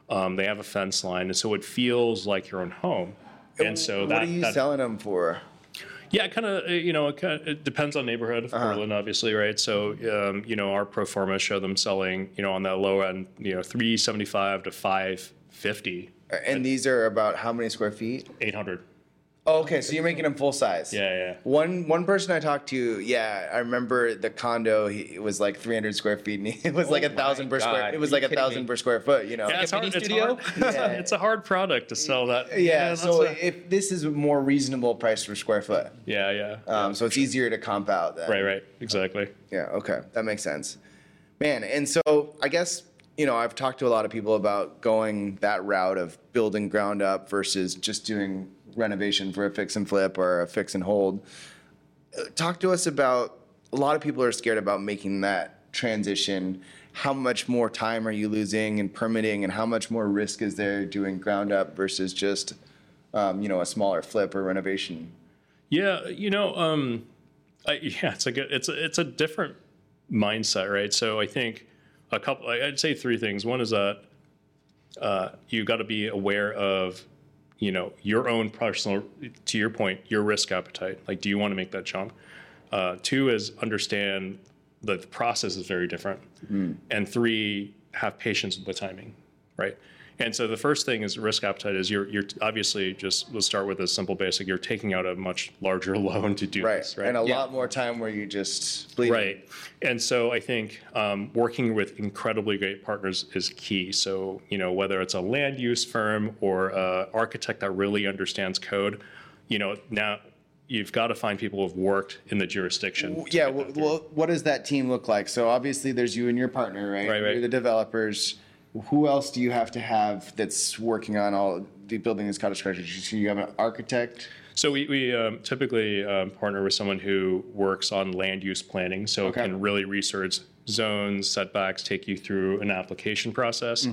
Um, they have a fence line, and so it feels like your own home. And so what that, are you that selling them for? yeah, kind of you know it, kinda, it depends on neighborhood of Portland, obviously, right? So um, you know our pro forma show them selling you know on that low end, you know three seventy five to five fifty, And these are about how many square feet? eight hundred. Oh, okay, so you're making them full size. Yeah, yeah. One one person I talked to, yeah, I remember the condo. He, it was like 300 square feet, [laughs] and it was like a thousand per square. God, It was are like a thousand me? per square foot. You know. Yeah, a it's hard. mini It's, studio? hard. Yeah. [laughs] it's a hard product to sell that. Yeah, that's so a- if this is a more reasonable price per square foot, yeah, yeah. um, so it's easier to comp out. Then. right, right, exactly. Yeah, okay. That makes sense. Man, and so I guess, you know, I've talked to a lot of people about going that route of building ground up versus just doing renovation for a fix and flip or a fix and hold. Talk to us about a lot of people are scared about making that transition. How much more time are you losing in permitting and how much more risk is there doing ground up versus just, um, you know, a smaller flip or renovation? Yeah, you know, um, I, [laughs] yeah, it's a good, it's a, it's a different mindset, right? So I think a couple, I'd say three things. One is that uh, you got to be aware of, you know, your own personal, to your point, your risk appetite. Like, do you want to make that jump? Uh, two is understand that the process is very different, and three, have patience with the timing, right? And so the first thing is risk appetite is you're you're obviously just let's start with a simple basic. You're taking out a much larger [laughs] loan to do Right. this, right? And a Yeah. lot more time where you just bleed. Right. And so I think um, working with incredibly great partners is key. So, you know, whether it's a land use firm or an architect that really understands code, you know, now you've got to find people who've worked in the jurisdiction. Yeah, well, well, what does that team look like? So obviously, there's you and your partner, right? Right, right. You're the developers. Who else do you have to have that's working on all the building these cottage structures? So you have an architect. So we, we um, typically um, partner with someone who works on land use planning, so Okay. can really research zones, setbacks, take you through an application process.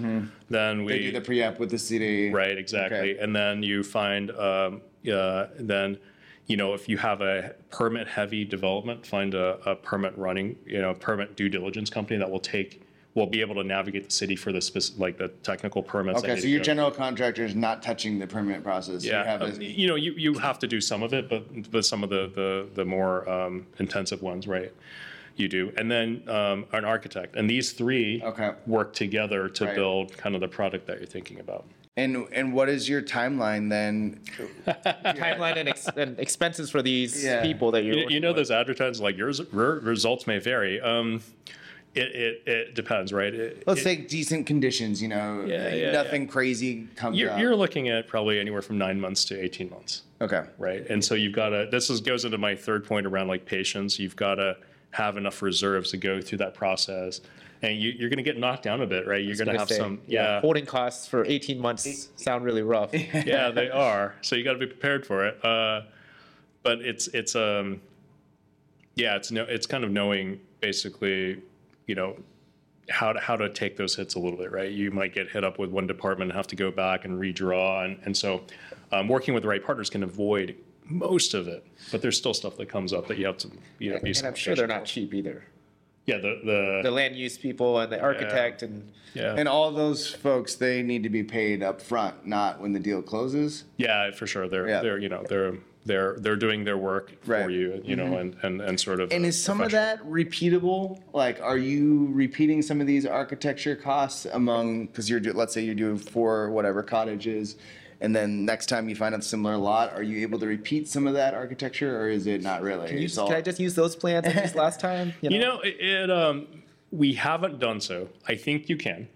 Then we They do the pre-app with the city. Right, exactly. Okay. And then you find, um, uh, then, you know, if you have a permit heavy development, find a, a permit running, you know, permit due diligence company that will take, will be able to navigate the city for the specific, like the technical permits. that Okay, need so to your go. general contractor is not touching the permit process. You Yeah, have uh, a- you know, you, you have to do some of it, but but some of the the, the more um, intensive ones, right? You do, and then um, an architect, and these three Okay. work together to Right. build kind of the product that you're thinking about. and and what is your timeline then? [laughs] Timeline and, ex- and expenses for these Yeah. people that you're. You, you working know, with. those advertisements like yours, your results may vary. Um, it, it, it depends, right? It- Let's it- say decent conditions. You know, Yeah, yeah, nothing crazy comes you're, up. you're looking at probably anywhere from nine months to 18 months, okay. right? And so you've got to, this is, goes into my third point around like patience. You've got to have enough reserves to go through that process. And you, you're going to get knocked down a bit, right? You're going to have say, some, yeah, Holding costs for 18 months sound really rough. [laughs] yeah, they are. So you got to be prepared for it. Uh, but it's it's um, yeah, it's no, it's kind of knowing basically, you know, how to how to take those hits a little bit, right? You might get hit up with one department and have to go back and redraw, and and so um, working with the right partners can avoid most of it. But there's still stuff that comes up that you have to you know be. And I'm sure they're not cheap either. Yeah, the the, The land use people and the architect and yeah And all those folks, they need to be paid up front, not when the deal closes. yeah for sure they're Yeah. they're you know they're they're they're doing their work Right. Mm-hmm. for you, you know, and and and sort of. And is some of that repeatable? Like, are you repeating some of these architecture costs among, because you're, do- let's say you're doing four whatever cottages, and then next time you find a similar lot, are you able to repeat some of that architecture, or is it not really? can, you, It's all- can I just use those plans I used last time? [laughs] You know, it, it um, we haven't done so. I think you can.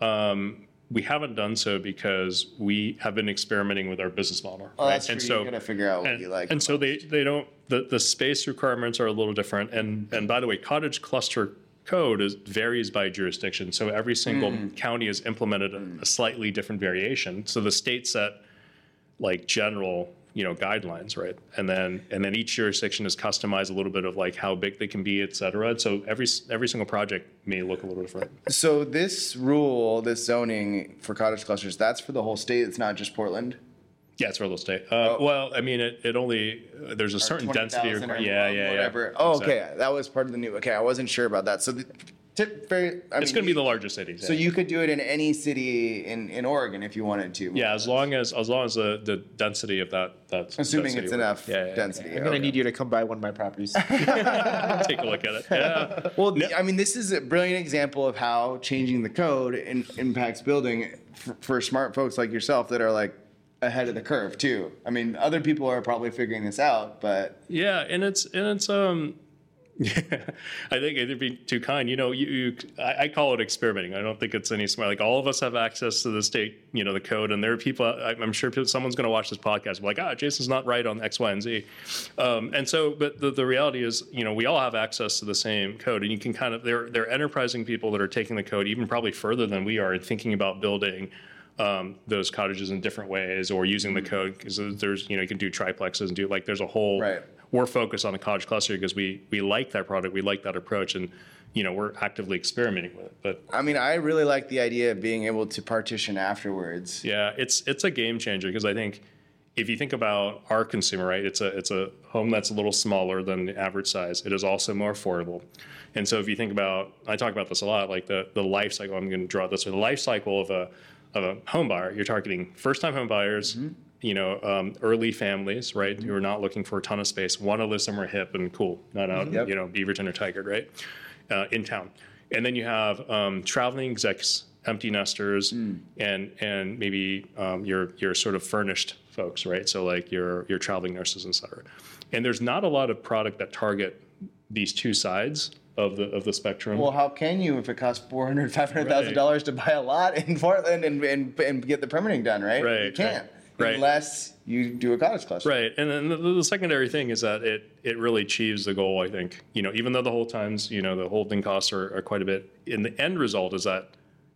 Um, we haven't done so because we have been experimenting with our business model. Oh, right? that's and so you gotta figure out what and, you like. and so they they don't the, the space requirements are a little different. And and by the way, cottage cluster code is varies by jurisdiction. So every single Hmm. county has implemented a, a slightly different variation. So the state set like general you know guidelines right and then and then each jurisdiction is customized a little bit of like how big they can be et cetera so every every single project may look a little different So this rule, this zoning for cottage clusters, that's for the whole state. It's not just Portland. Yeah, it's real estate. Uh, Oh. Well, I mean, it, it only uh, there's a certain density. 20,000 or. Yeah, yeah, yeah. whatever. Oh, Exactly. okay. That was part of the new. Okay, I wasn't sure about that. So the tip very. I It's mean, going to be you- the largest cities. So yeah. you could do it in any city in, in Oregon if you wanted to. Yeah, as long as as long as the, the density of that that's Assuming that it's works. enough Yeah, yeah, yeah. density. I'm gonna okay. need you to come by one of my properties. [laughs] [laughs] Take a look at it. Yeah. [laughs] Well, No. I mean, this is a brilliant example of how changing the code in, impacts building for, for smart folks like yourself that are like ahead of the curve too. I mean, other people are probably figuring this out, but Yeah, and it's and it's um. [laughs] I think it'd be too kind. You know, you, you I, I call it experimenting. I don't think it's any smart. Like all of us have access to the state, you know, the code, and there are people. I, I'm sure people, someone's going to watch this podcast, be like, ah, Jason's not right on X, Y, and Z. Um, and so, but the, the reality is, you know, we all have access to the same code, and you can kind of they're they're enterprising people that are taking the code even probably further than we are and thinking about building um, those cottages in different ways or using the code because there's you know you can do triplexes and do like there's a whole Right. We're focused on the cottage cluster because we we like that product we like that approach and you know we're actively experimenting with it but I mean, I really like the idea of being able to partition afterwards. yeah it's it's a game changer because i think if you think about our consumer right it's a it's a home that's a little smaller than the average size. It is also more affordable. And so if you think about i talk about this a lot like the the life cycle i'm going to draw this way the life cycle of a of a home buyer you're targeting first time home buyers mm-hmm. You know um, early families right who are not looking for a ton of space want to live somewhere hip and cool not out Yep. you know beaverton or tigard right uh, in town. And then you have um, traveling execs empty nesters and and maybe um, your your sort of furnished folks right so like your your traveling nurses et cetera. And there's not a lot of product that target these two sides of the of the spectrum. Well, how can you if it costs four hundred, five hundred thousand dollars to buy a lot in Portland and, and and get the permitting done, right? Right, You can't. right. Unless you do a cottage cluster. Right, and then the, the secondary thing is that it it really achieves the goal. I think you know, even though the whole times you know the holding costs are, are quite a bit, in the end result is that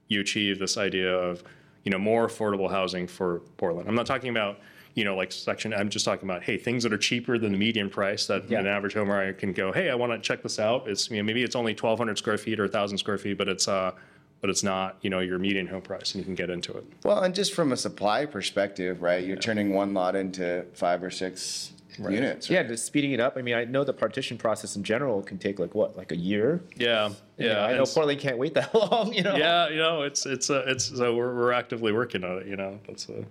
you achieve this idea of you know more affordable housing for Portland. I'm not talking about you know like section. I'm just talking about hey things that are cheaper than the median price that Yeah. an average homeowner can go. Hey, I want to check this out. It's you know, maybe it's only 1,200 square feet or 1,000 square feet, but it's uh but it's not you know your median home price, and you can get into it. Well, and just from a supply perspective, right? You're turning one lot into five or six units. yeah, just speeding it up. I mean, I know the partition process in general can take like what, like a year. Yeah, You yeah. know, I and know s- Portland can't wait that [laughs] long. You know. yeah, you know, it's it's uh, it's so we're, we're actively working on it. You know, that's uh,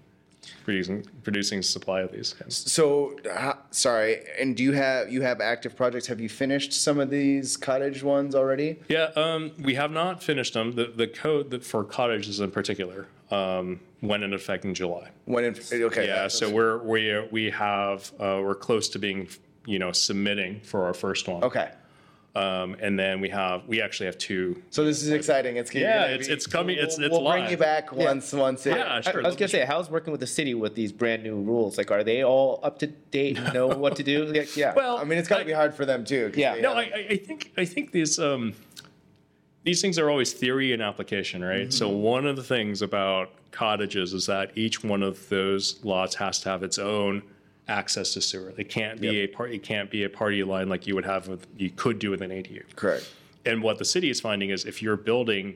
producing producing supply of these. So, uh, sorry. And do you have you have active projects? Have you finished some of these cottage ones already? Yeah, um, we have not finished them. The the code that for cottages in particular um, went in effect in July. When in, okay. Yeah, so we're we we have uh, we're close to being you know submitting for our first one. okay. Um, and then we have we actually have two. So this is exciting. It's Yeah, gonna it's- be- it's coming- it's- it's we'll bring you back once once it. Yeah, I, sure. I was gonna say, how's working with the city with these brand new rules? Like, are they all up to date? and Know what to do? [laughs] Like, yeah. Well, I mean, it's got to be hard for them too. Yeah. No, I, I- I think I think these um, these things are always theory and application, right? So one of the things about cottages is that each one of those lots has to have its own access to sewer. It can't be a part. It can't be a party line like you would have with you could do with an ADU. correct. And what the city is finding is if you're building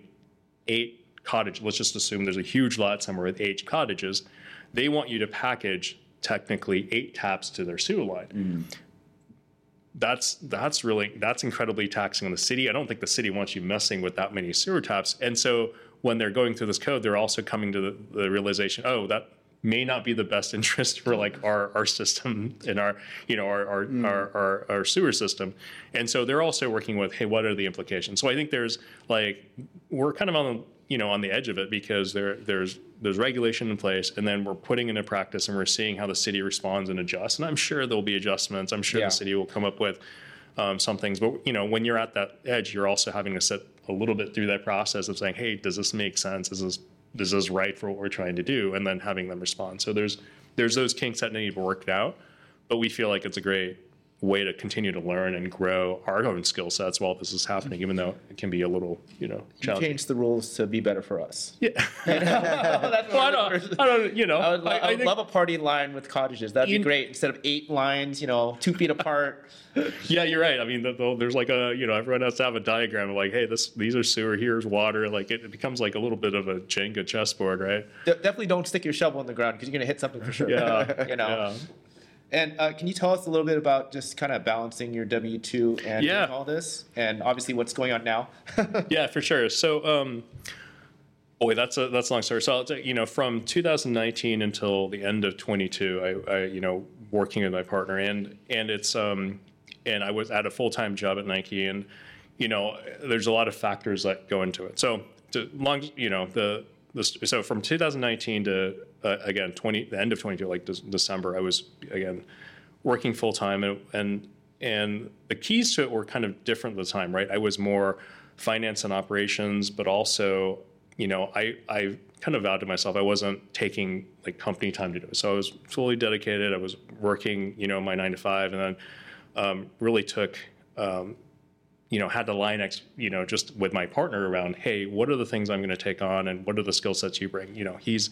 eight cottage, let's just assume there's a huge lot somewhere with eight cottages, they want you to package technically eight taps to their sewer line. Mm-hmm. That's that's really that's incredibly taxing on the city. I don't think the city wants you messing with that many sewer taps. And so when they're going through this code, they're also coming to the, the realization, oh, that may not be the best [laughs] interest for like our, our system and our you know our our, our, our our sewer system. And so they're also working with hey what are the implications? So i think there's like we're kind of on the you know on the edge of it because there there's there's regulation in place and then we're putting into practice and we're seeing how the city responds and adjusts. And i'm sure there'll be adjustments. I'm sure Yeah. the city will come up with um, some things. But you know when you're at that edge you're also having to sit a little bit through that process of saying hey does this make sense? Is this is this right for what we're trying to do and then having them respond. So there's there's those kinks that need to be worked out but we feel like it's a great way to continue to learn and grow our own skill sets while this is happening, even though it can be a little, you know, You change the rules to be better for us. Yeah. [laughs] That's well, I don't, I don't, you know, I would, lo- I- I would think- love a party line with cottages. That'd be You- great. Instead of eight lines, you know, two feet apart. [laughs] Yeah, you're right. I mean, the, the, there's like a, you know, everyone has to have a diagram of like, hey, this, these are sewer, here's water. Like it, it becomes like a little bit of a Jenga chessboard, right? De- definitely don't stick your shovel in the ground because you're gonna hit something for sure. Yeah. [laughs] you know. Yeah. And uh, can you tell us a little bit about just kind of balancing your W two and Yeah. all this, and obviously what's going on now? [laughs] Yeah, for sure. So, um, boy, that's a that's a long story. So, you know, from 2019 until the end of 22, I, I, you know, working with my partner, and and it's um, and I was at a full time job at Nike, and you know, there's a lot of factors that go into it. So, to long, you know, the the so from 2019 to uh, again 20 the end of 22, like Dec- December, I was again working full time and, and and the keys to it were kind of different at the time, right? I was more finance and operations, but also, you know, I I kind of vowed to myself I wasn't taking like company time to do it. So I was fully dedicated. I was working, you know, my nine to five, and then um, really took. Um, you know, had to line, ex, you know, just with my partner around, hey, what are the things I'm going to take on, and what are the skill sets you bring? You know, he's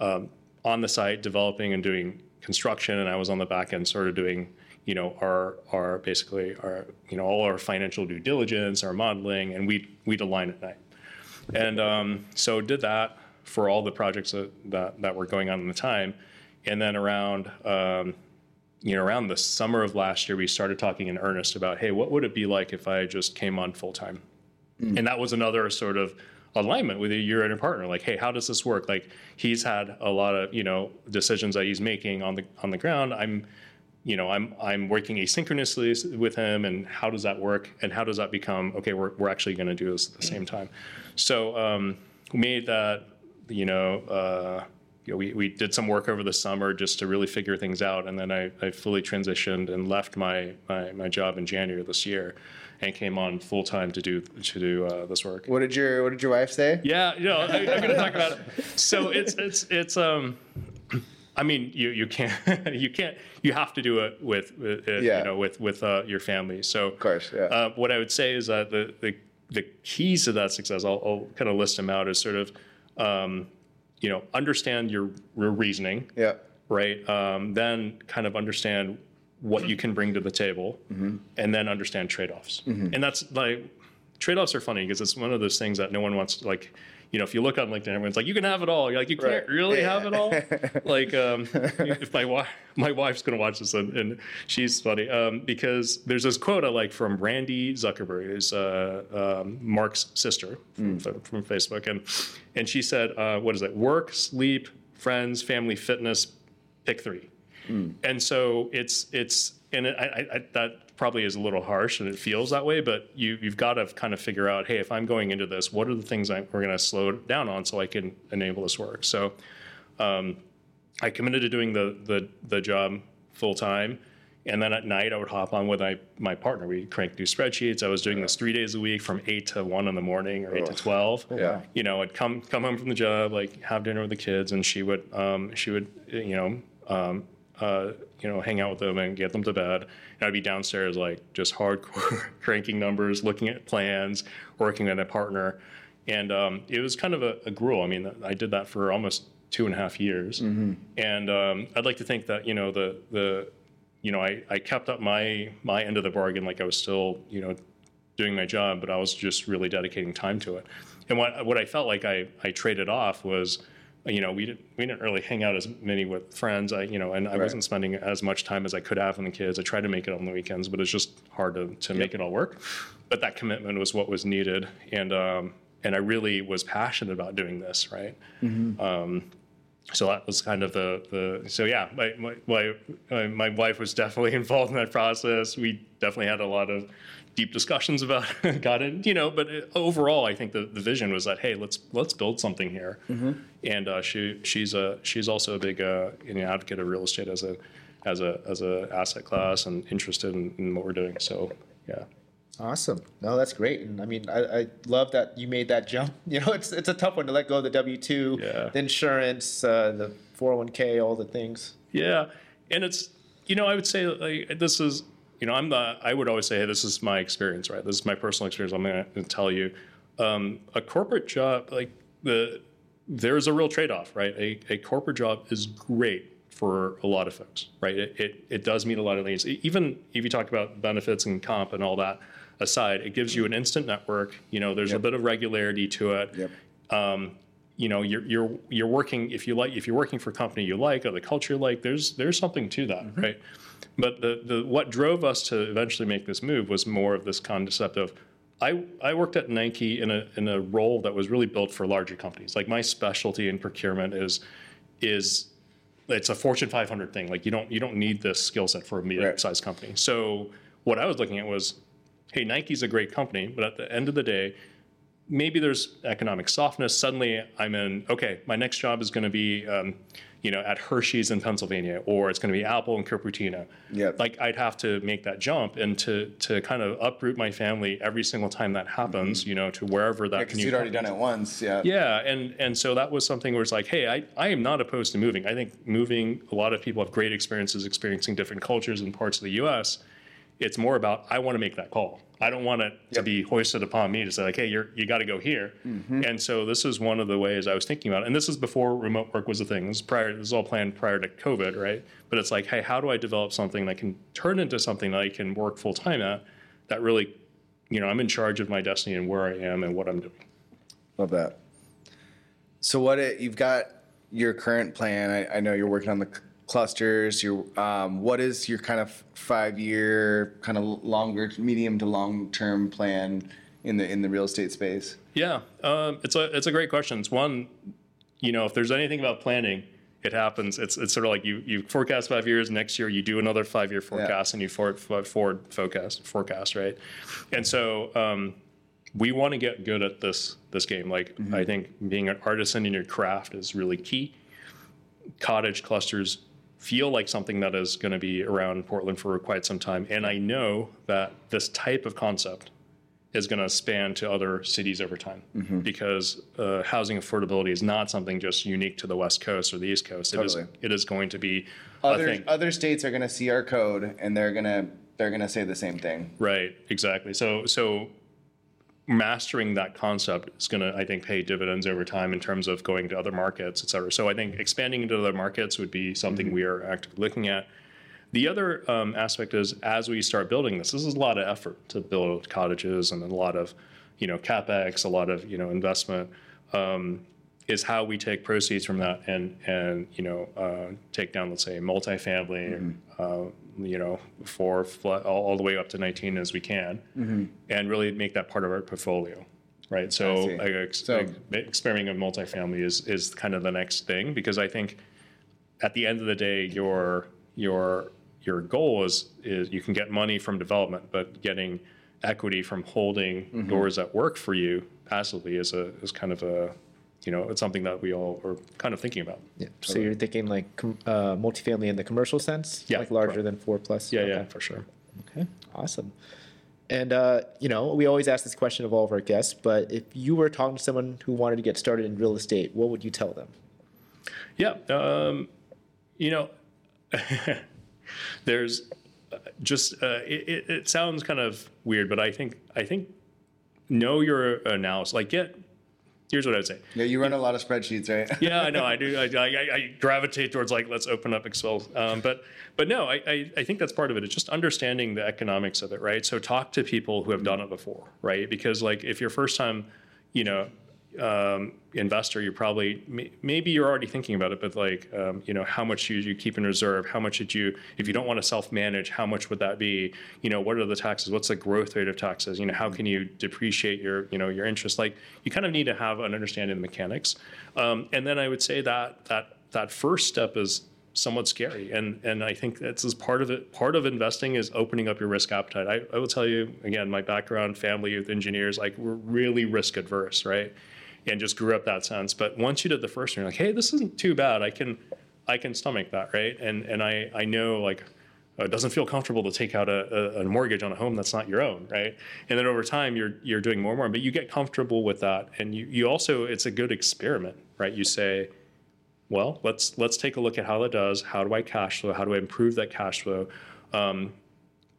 um, on the site developing and doing construction, and I was on the back end, sort of doing, you know, our our basically our you know all our financial due diligence, our modeling, and we we'd align at night, and um, so did that for all the projects that, that that were going on at the time, and then around. Um, you know, around the summer of last year, we started talking in earnest about, hey, what would it be like if I just came on full time? And that was another sort of alignment with your your partner. Like, hey, how does this work? Like, he's had a lot of you know decisions that he's making on the on the ground. I'm, you know, I'm I'm working asynchronously with him, and how does that work? And how does that become okay? We're we're actually going to do this at the same time. So um, we made that, you know. Uh, you know, we, we did some work over the summer just to really figure things out. And then I, I fully transitioned and left my, my, my job in January this year and came on full time to do to do uh, this work. What did your What did your wife say? Yeah, you know, I, I'm going to talk about it. So it's it's it's um, I mean, you you can't [laughs] you can't you have to do it with, with uh, Yeah. you know with with uh, your family. So Of course, yeah. uh, what I would say is that the the, the keys to that success, I'll, I'll kind of list them out as sort of, um, you know, understand your, your reasoning, yeah. right? Um, then kind of understand what you can bring to the table, and then understand trade-offs. And that's like trade-offs are funny because it's one of those things that no one wants. Like, you know, if you look on LinkedIn, everyone's like, "You can have it all." You're like, "You can't Right. really Yeah. have it all." [laughs] like, um, [laughs] if my wife, my wife's gonna watch this, and, and she's funny um, because there's this quote I like from Randy Zuckerberg, who's uh, um, Mark's sister from, from Facebook, and and she said, uh, "What is it? Work, sleep, friends, family, fitness. Pick three. And so it's it's and it, I, I, that probably is a little harsh and it feels that way, but you you've got to kind of figure out, hey, if I'm going into this, what are the things I, we're going to slow down on so I can enable this work? So um, I committed to doing the the the job full time. And then at night, I would hop on with my, my partner. We'd crank through spreadsheets. I was doing this three days a week from eight to one in the morning or eight to twelve. Yeah. You know, I'd come come home from the job, like have dinner with the kids, and she would um, she would you know um, uh, you know hang out with them and get them to bed. And I'd be downstairs like just hardcore [laughs] cranking numbers, looking at plans, working with a partner, and um, it was kind of a, a gruel. I mean, I did that for almost two and a half years, and um, I'd like to think that you know the the you know I, I kept up my my end of the bargain, like I was still you know doing my job, but I was just really dedicating time to it. And what what I felt like I I traded off was, you know, we didn't we didn't really hang out as many with friends. I you know, and I wasn't spending as much time as I could have on the kids. I tried to make it on the weekends, but it's just hard to to make it all work. But that commitment was what was needed, and um, and I really was passionate about doing this, right? Um, so that was kind of the the so yeah my my my, my wife was definitely [laughs] involved in that process we definitely had a lot of deep discussions about [laughs] got it you know but uh, overall i think the, the vision was that hey let's let's build something here and uh, she she's a she's also a big uh, you know, advocate of real estate as a as a as a asset class and interested in, in what we're doing so yeah Awesome. No, that's great. And I mean, I, I love that you made that jump. [laughs] You know, it's it's a tough one to let go of the W two, Yeah. the insurance, uh, the four hundred one k, all the things. Yeah, and it's you know I would say like this is you know, I'm the, I would always say, hey, this is my experience, right? This is my personal experience. I'm going to tell you. Um, a corporate job, like the, there's a real trade off, right? A, a corporate job is great for a lot of folks, right? It, it, it does meet a lot of needs. Even if you talk about benefits and comp and all that aside, it gives you an instant network. You know, there's a bit of regularity to it. Yep. Um, you know, you're you're you're working if you like if you're working for a company you like or the culture you like. There's there's something to that, right? But the the what drove us to eventually make this move was more of this concept of I, I worked at Nike in a in a role that was really built for larger companies. Like my specialty in procurement is is it's a Fortune 500 thing. Like you don't you don't need this skill set for a medium-sized company. So what I was looking at was, hey, Nike's a great company, but at the end of the day, maybe there's economic softness. Suddenly, I'm in. Okay, my next job is going to be, um, you know, at Hershey's in Pennsylvania, or it's going to be Apple in Cupertino. Yep. Like I'd have to make that jump and to to kind of uproot my family every single time that happens. You know, to wherever that Because commute you'd already done it once. Yeah. yeah, and and so that was something where it's like, hey, I, I am not opposed to moving. I think moving, a lot of people have great experiences experiencing different cultures in parts of the U.S. It's more about I want to make that call. I don't want it to be hoisted upon me to say like, hey, you're you got to go here. Mm-hmm. And so this is one of the ways I was thinking about it. And this is before remote work was a thing. This is prior. This is all planned prior to COVID, right? But it's like, hey, how do I develop something that can turn into something that I can work full time at? That really, you know, I'm in charge of my destiny and where I am and what I'm doing. Love that. So what it, you've got your current plan. I, I know you're working on the clusters. Your um, what is your kind of five year, kind of longer, medium to long term plan in the in the real estate space? Yeah, um, it's a it's a great question. It's one, you know, if there's anything about planning, it happens. It's it's sort of like you you forecast five years. Next year you do another five year forecast, and you forward forward forecast forecast right. And so um, we want to get good at this this game. Like I think being an artisan in your craft is really key. Cottage clusters feel like something that is going to be around Portland for quite some time, and I know that this type of concept is going to span to other cities over time because uh, housing affordability is not something just unique to the West Coast or the East Coast. It is Totally. it is going to be Other other states are going to see our code and they're gonna they're gonna say the same thing. Right, exactly. So so mastering that concept is going to, I think, pay dividends over time in terms of going to other markets, et cetera. So I think expanding into other markets would be something we are actively looking at. The other um, aspect is as we start building this, this is a lot of effort to build cottages and a lot of, you know, capex, a lot of you know investment. Um, is how we take proceeds from that and and you know uh, take down let's say multifamily, uh, you know, fl- all, all the way up to 19 as we can, and really make that part of our portfolio, right? So, I ex- So- ex- experimenting with multifamily is is kind of the next thing because I think at the end of the day, your your your goal is is you can get money from development, but getting equity from holding Mm-hmm. doors that work for you passively is a is kind of a you know it's something that we all are kind of thinking about. Yeah. So you're thinking like com- uh, multifamily in the commercial sense, Yeah, like larger correct. than four plus. Yeah, yeah, for sure. Okay, awesome. And uh, you know, we always ask this question of all of our guests, but if you were talking to someone who wanted to get started in real estate, what would you tell them? Yeah, um, you know, [laughs] there's uh, just uh, it, it, it sounds kind of weird, but I think I think know your analysis. Like, get here's what I would say. Yeah, you run a lot of spreadsheets, right? [laughs] yeah, I know. I do. [laughs] I, I, I gravitate towards like let's open up Excel. Um, but but no, I, I I think that's part of it. It's just understanding the economics of it, right? So talk to people who have done it before, right? Because like if you're first time, you know, um, investor, you're probably maybe you're already thinking about it, but like um, you know, how much you, you keep in reserve? How much did you if you don't want to self manage? How much would that be? You know, what are the taxes? What's the growth rate of taxes? You know, how can you depreciate your you know your interest? Like you kind of need to have an understanding of the mechanics. Um, and then I would say that that that first step is somewhat scary, and and I think that's is part of it. Part of investing is opening up your risk appetite. I, I will tell you again, my background, family youth engineers, like we're really risk adverse, right? And just grew up that sense. But once you did the first one, you're like, hey, this isn't too bad. I can I can stomach that, right? And and I I know like uh, it doesn't feel comfortable to take out a, a, a mortgage on a home that's not your own, right? And then over time, you're you're doing more and more, but you get comfortable with that, and you you also it's a good experiment, right? You say, well, let's let's take a look at how that does. How do I cash flow? How do I improve that cash flow? Um,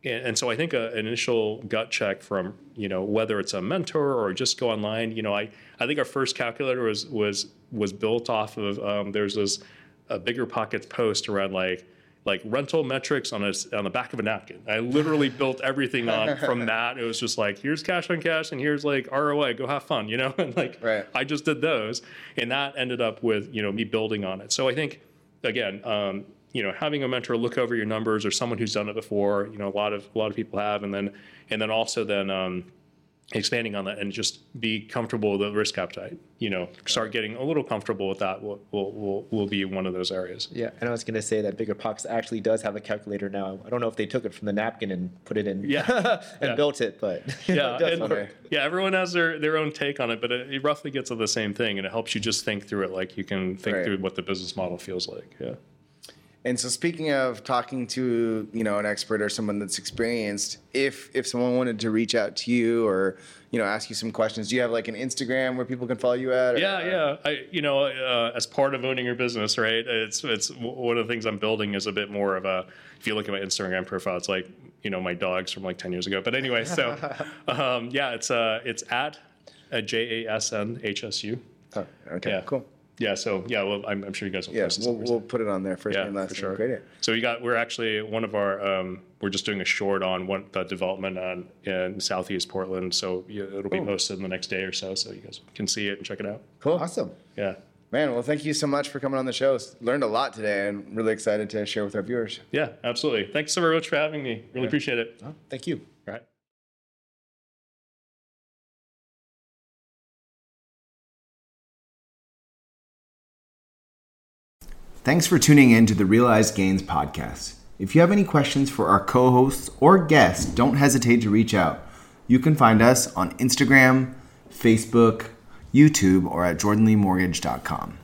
and, and so I think a, an initial gut check from you know whether it's a mentor or just go online. You know, I I think our first calculator was was was built off of um, there's this a bigger pockets post around like like rental metrics on a on the back of a napkin. I literally [laughs] built everything on from [laughs] that. It was just like here's cash on cash and here's like ROI. Go have fun, you know. [laughs] And like Right. I just did those, and that ended up with you know me building on it. So I think again, um, you know, having a mentor look over your numbers or someone who's done it before. You know, a lot of a lot of people have, and then and then also then. Um, expanding on that and just be comfortable with the risk appetite you know start getting a little comfortable with that will will, will, will be one of those areas Yeah, and I was going to say that Bigger Pockets actually does have a calculator now. I don't know if they took it from the napkin and put it in Yeah. [laughs] and Yeah. built it, but [laughs] yeah, it does and- yeah. Everyone has their, their own take on it, but it, it roughly gets to the same thing, and it helps you just think through it, like you can think Right. through what the business model feels like. Yeah. And so, speaking of talking to you know an expert or someone that's experienced, if if someone wanted to reach out to you or you know ask you some questions, do you have like an Instagram where people can follow you at? or- Yeah, yeah. I, you know, uh, as part of owning your business, right? It's it's one of the things I'm building is a bit more of a. If you look at my Instagram profile, it's like you know my dogs from like ten years ago. But anyway, so [laughs] um, yeah, it's uh it's at uh, J A S N H S U. Oh, okay, Yeah. cool. Yeah, so yeah, well, I'm, I'm sure you guys will Yeah, post it we'll, somewhere. we'll put it on there first yeah, name, last for name. sure. Great. So we got we're actually one of our um, we're just doing a short on one the development on in Southeast Portland. So yeah, it'll be Cool. posted in the next day or so, so you guys can see it and check it out. Cool. Awesome. Yeah, Man, well, thank you so much for coming on the show. Learned a lot today and really excited to share with our viewers. yeah, absolutely. Thanks so very much for having me. Really appreciate it. Thank you. Thanks for tuning in to the Realized Gains podcast. If you have any questions for our co hosts or guests, don't hesitate to reach out. You can find us on Instagram, Facebook, YouTube, or at jordanleemortgage.com.